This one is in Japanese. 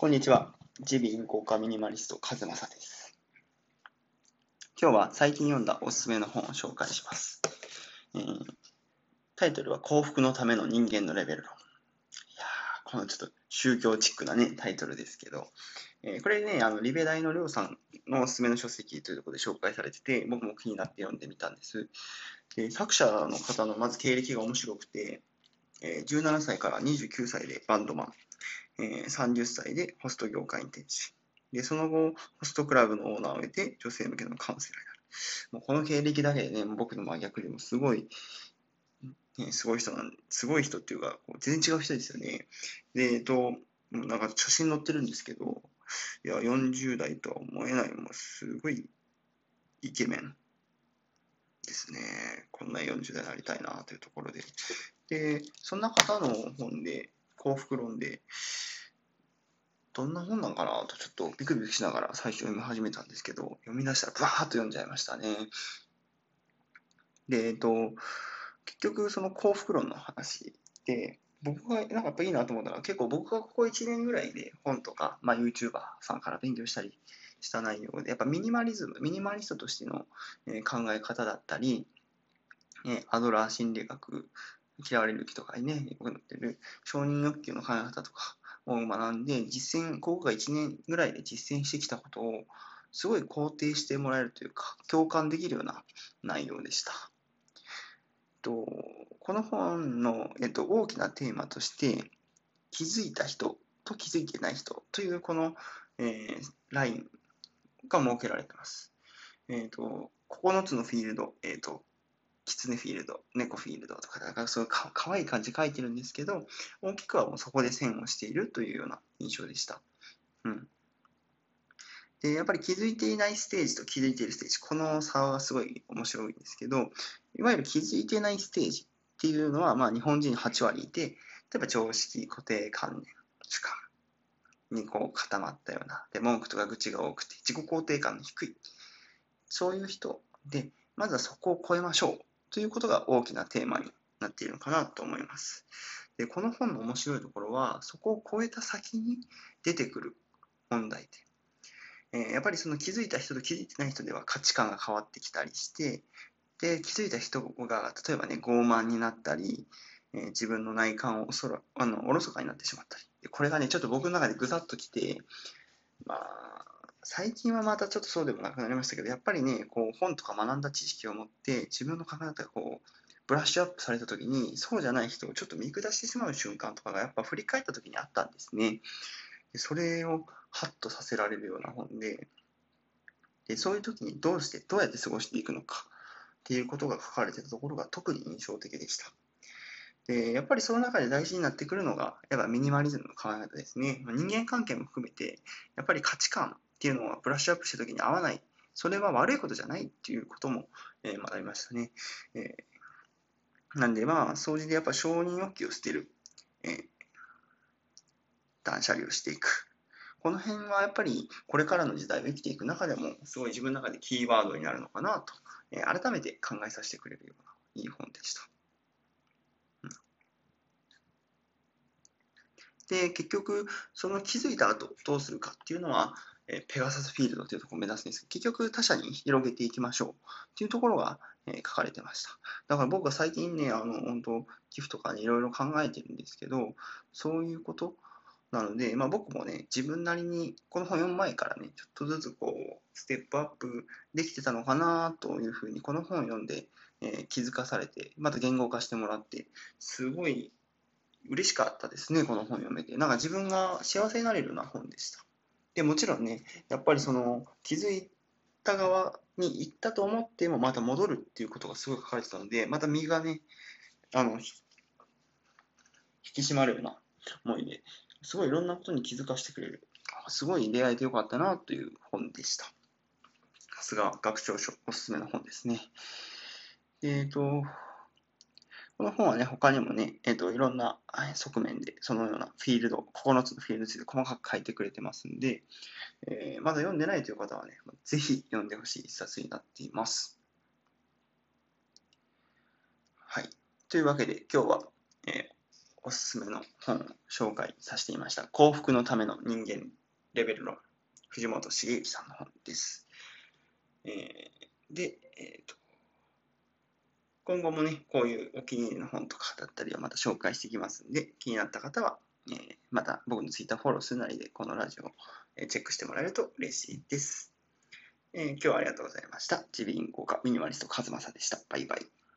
こんにちは。耳鼻咽喉科ミニマリスト、カズマサです。今日は最近読んだおすすめの本を紹介します。えー、タイトルは幸福のための人間のレベル論。いやー、このちょっと宗教チックなね、タイトルですけど、えー、これね、あの、リベ大のりょうさんのおすすめの書籍というところで紹介されてて、僕も気になって読んでみたんです。で作者の方のまず経歴が面白くて、えー、17歳から29歳でバンドマン、えー、30歳でホスト業界に転身。で、その後、ホストクラブのオーナーを得て、女性向けのカウンセラーになる。もうこの経歴だけでね、僕の真逆でもすごい、ね、すごい人なんすごい人っていうか、う全然違う人ですよね。で、えっと、なんか写真載ってるんですけど、いや、40代とは思えない、もうすごいイケメンですね。こんな40代になりたいなというところで。で、そんな方の本で、幸福論で、どんな本なんかな？とちょっとビクビクしながら最初読み始めたんですけど、読み出したらバーッと読んじゃいましたね。で、えっと、結局その幸福論の話で、僕がなんかやっぱいいなと思ったのは、結構僕がここ1年ぐらいで本とか、まあ、YouTuber さんから勉強したりした内容で、やっぱミニマリズム、ミニマリストとしての考え方だったり、アドラー心理学、嫌われる気とかにね、よくなってる承認欲求の考え方とかを学んで、実践、ここが1年ぐらいで実践してきたことを、すごい肯定してもらえるというか、共感できるような内容でした。とこの本の、えっと、大きなテーマとして、気づいた人と気づいてない人というこの、えー、ラインが設けられています。えっ、と、9つのフィールド、えっ、と、キツネフィールド、猫フィールドとか、だかそういうかかわいい感じ書いてるんですけど、大きくはもうそこで線をしているというような印象でした。うん。で、やっぱり気づいていないステージと気づいているステージ、この差はすごい面白いんですけど、いわゆる気づいていないステージっていうのは、まあ日本人8割いて、例えば常識、固定観念、主観にこう固まったような、で、文句とか愚痴が多くて、自己肯定感の低い、そういう人で、まずはそこを超えましょうということが大きなテーマになっているのかなと思います。でこの本の面白いところは、そこを超えた先に出てくる問題点。やっぱりその気づいた人と気づいてない人では価値観が変わってきたりして、で気づいた人が例えばね傲慢になったり、えー、自分の内観をおそらあのおろそかになってしまったりでこれがねちょっと僕の中でぐざっときてまあ最近はまたちょっとそうでもなくなりましたけど、やっぱりね、こう本とか学んだ知識を持って、自分の考え方がこう、ブラッシュアップされた時に、そうじゃない人をちょっと見下してしまう瞬間とかがやっぱ振り返った時にあったんですね。でそれをハッとさせられるような本でで、そういう時にどうして、どうやって過ごしていくのかっていうことが書かれてたところが特に印象的でした。で、やっぱりその中で大事になってくるのが、やっぱミニマリズムの考え方ですね。人間関係も含めて、やっぱり価値観っていうのはブラッシュアップした時に合わない。それは悪いことじゃないっていうことも、えー、学びましたね。えー、なんでまあ、掃除でやっぱ承認欲求を捨てる。えー、断捨離をしていく。この辺はやっぱりこれからの時代を生きていく中でもすごい自分の中でキーワードになるのかなと、えー、改めて考えさせてくれるようないい本でした。で、結局、その気づいた後どうするかっていうのは、えペガサスフィールドというところを目指すんですけど、結局他者に広げていきましょうっていうところが、え書かれてました。だから僕は最近ね、あの、本当寄付とかね、いろいろ考えてるんですけど、そういうことなので、まあ、僕もね、自分なりに、この本読む前からね、ちょっとずつこう、ステップアップできてたのかなというふうに、この本を読んで、えー、気づかされて、また言語化してもらって、すごい嬉しかったですね、この本読めて。なんか自分が幸せになれるような本でした。でもちろんね、やっぱりその気づいた側に行ったと思ってもまた戻るっていうことがすごい書かれてたので、また身がね、あの、引き締まるような思いで、すごいいろんなことに気づかせてくれる。すごい出会えてよかったなという本でした。さすが学長書、おすすめの本ですね。えっ、ー、と、この本はね、他にもね、えっ、ー、と、いろんな側面で、そのようなフィールド、9つのフィールドについて細かく書いてくれてますんで、えー、まだ読んでないという方はね、ぜひ読んでほしい一冊になっています。はい。というわけで、今日は、えー、おすすめの本を紹介させていました。幸福のための人間レベル論。藤本茂之さんの本です。えーで、今後もね、こういうお気に入りの本とかだったりはまた紹介していきますんで、気になった方は、えーまた僕のツイッターフォローするなりで、このラジオをチェックしてもらえると嬉しいです。えー今日はありがとうございました。耳鼻咽喉科ミニマリストカズマサでした。バイバイ。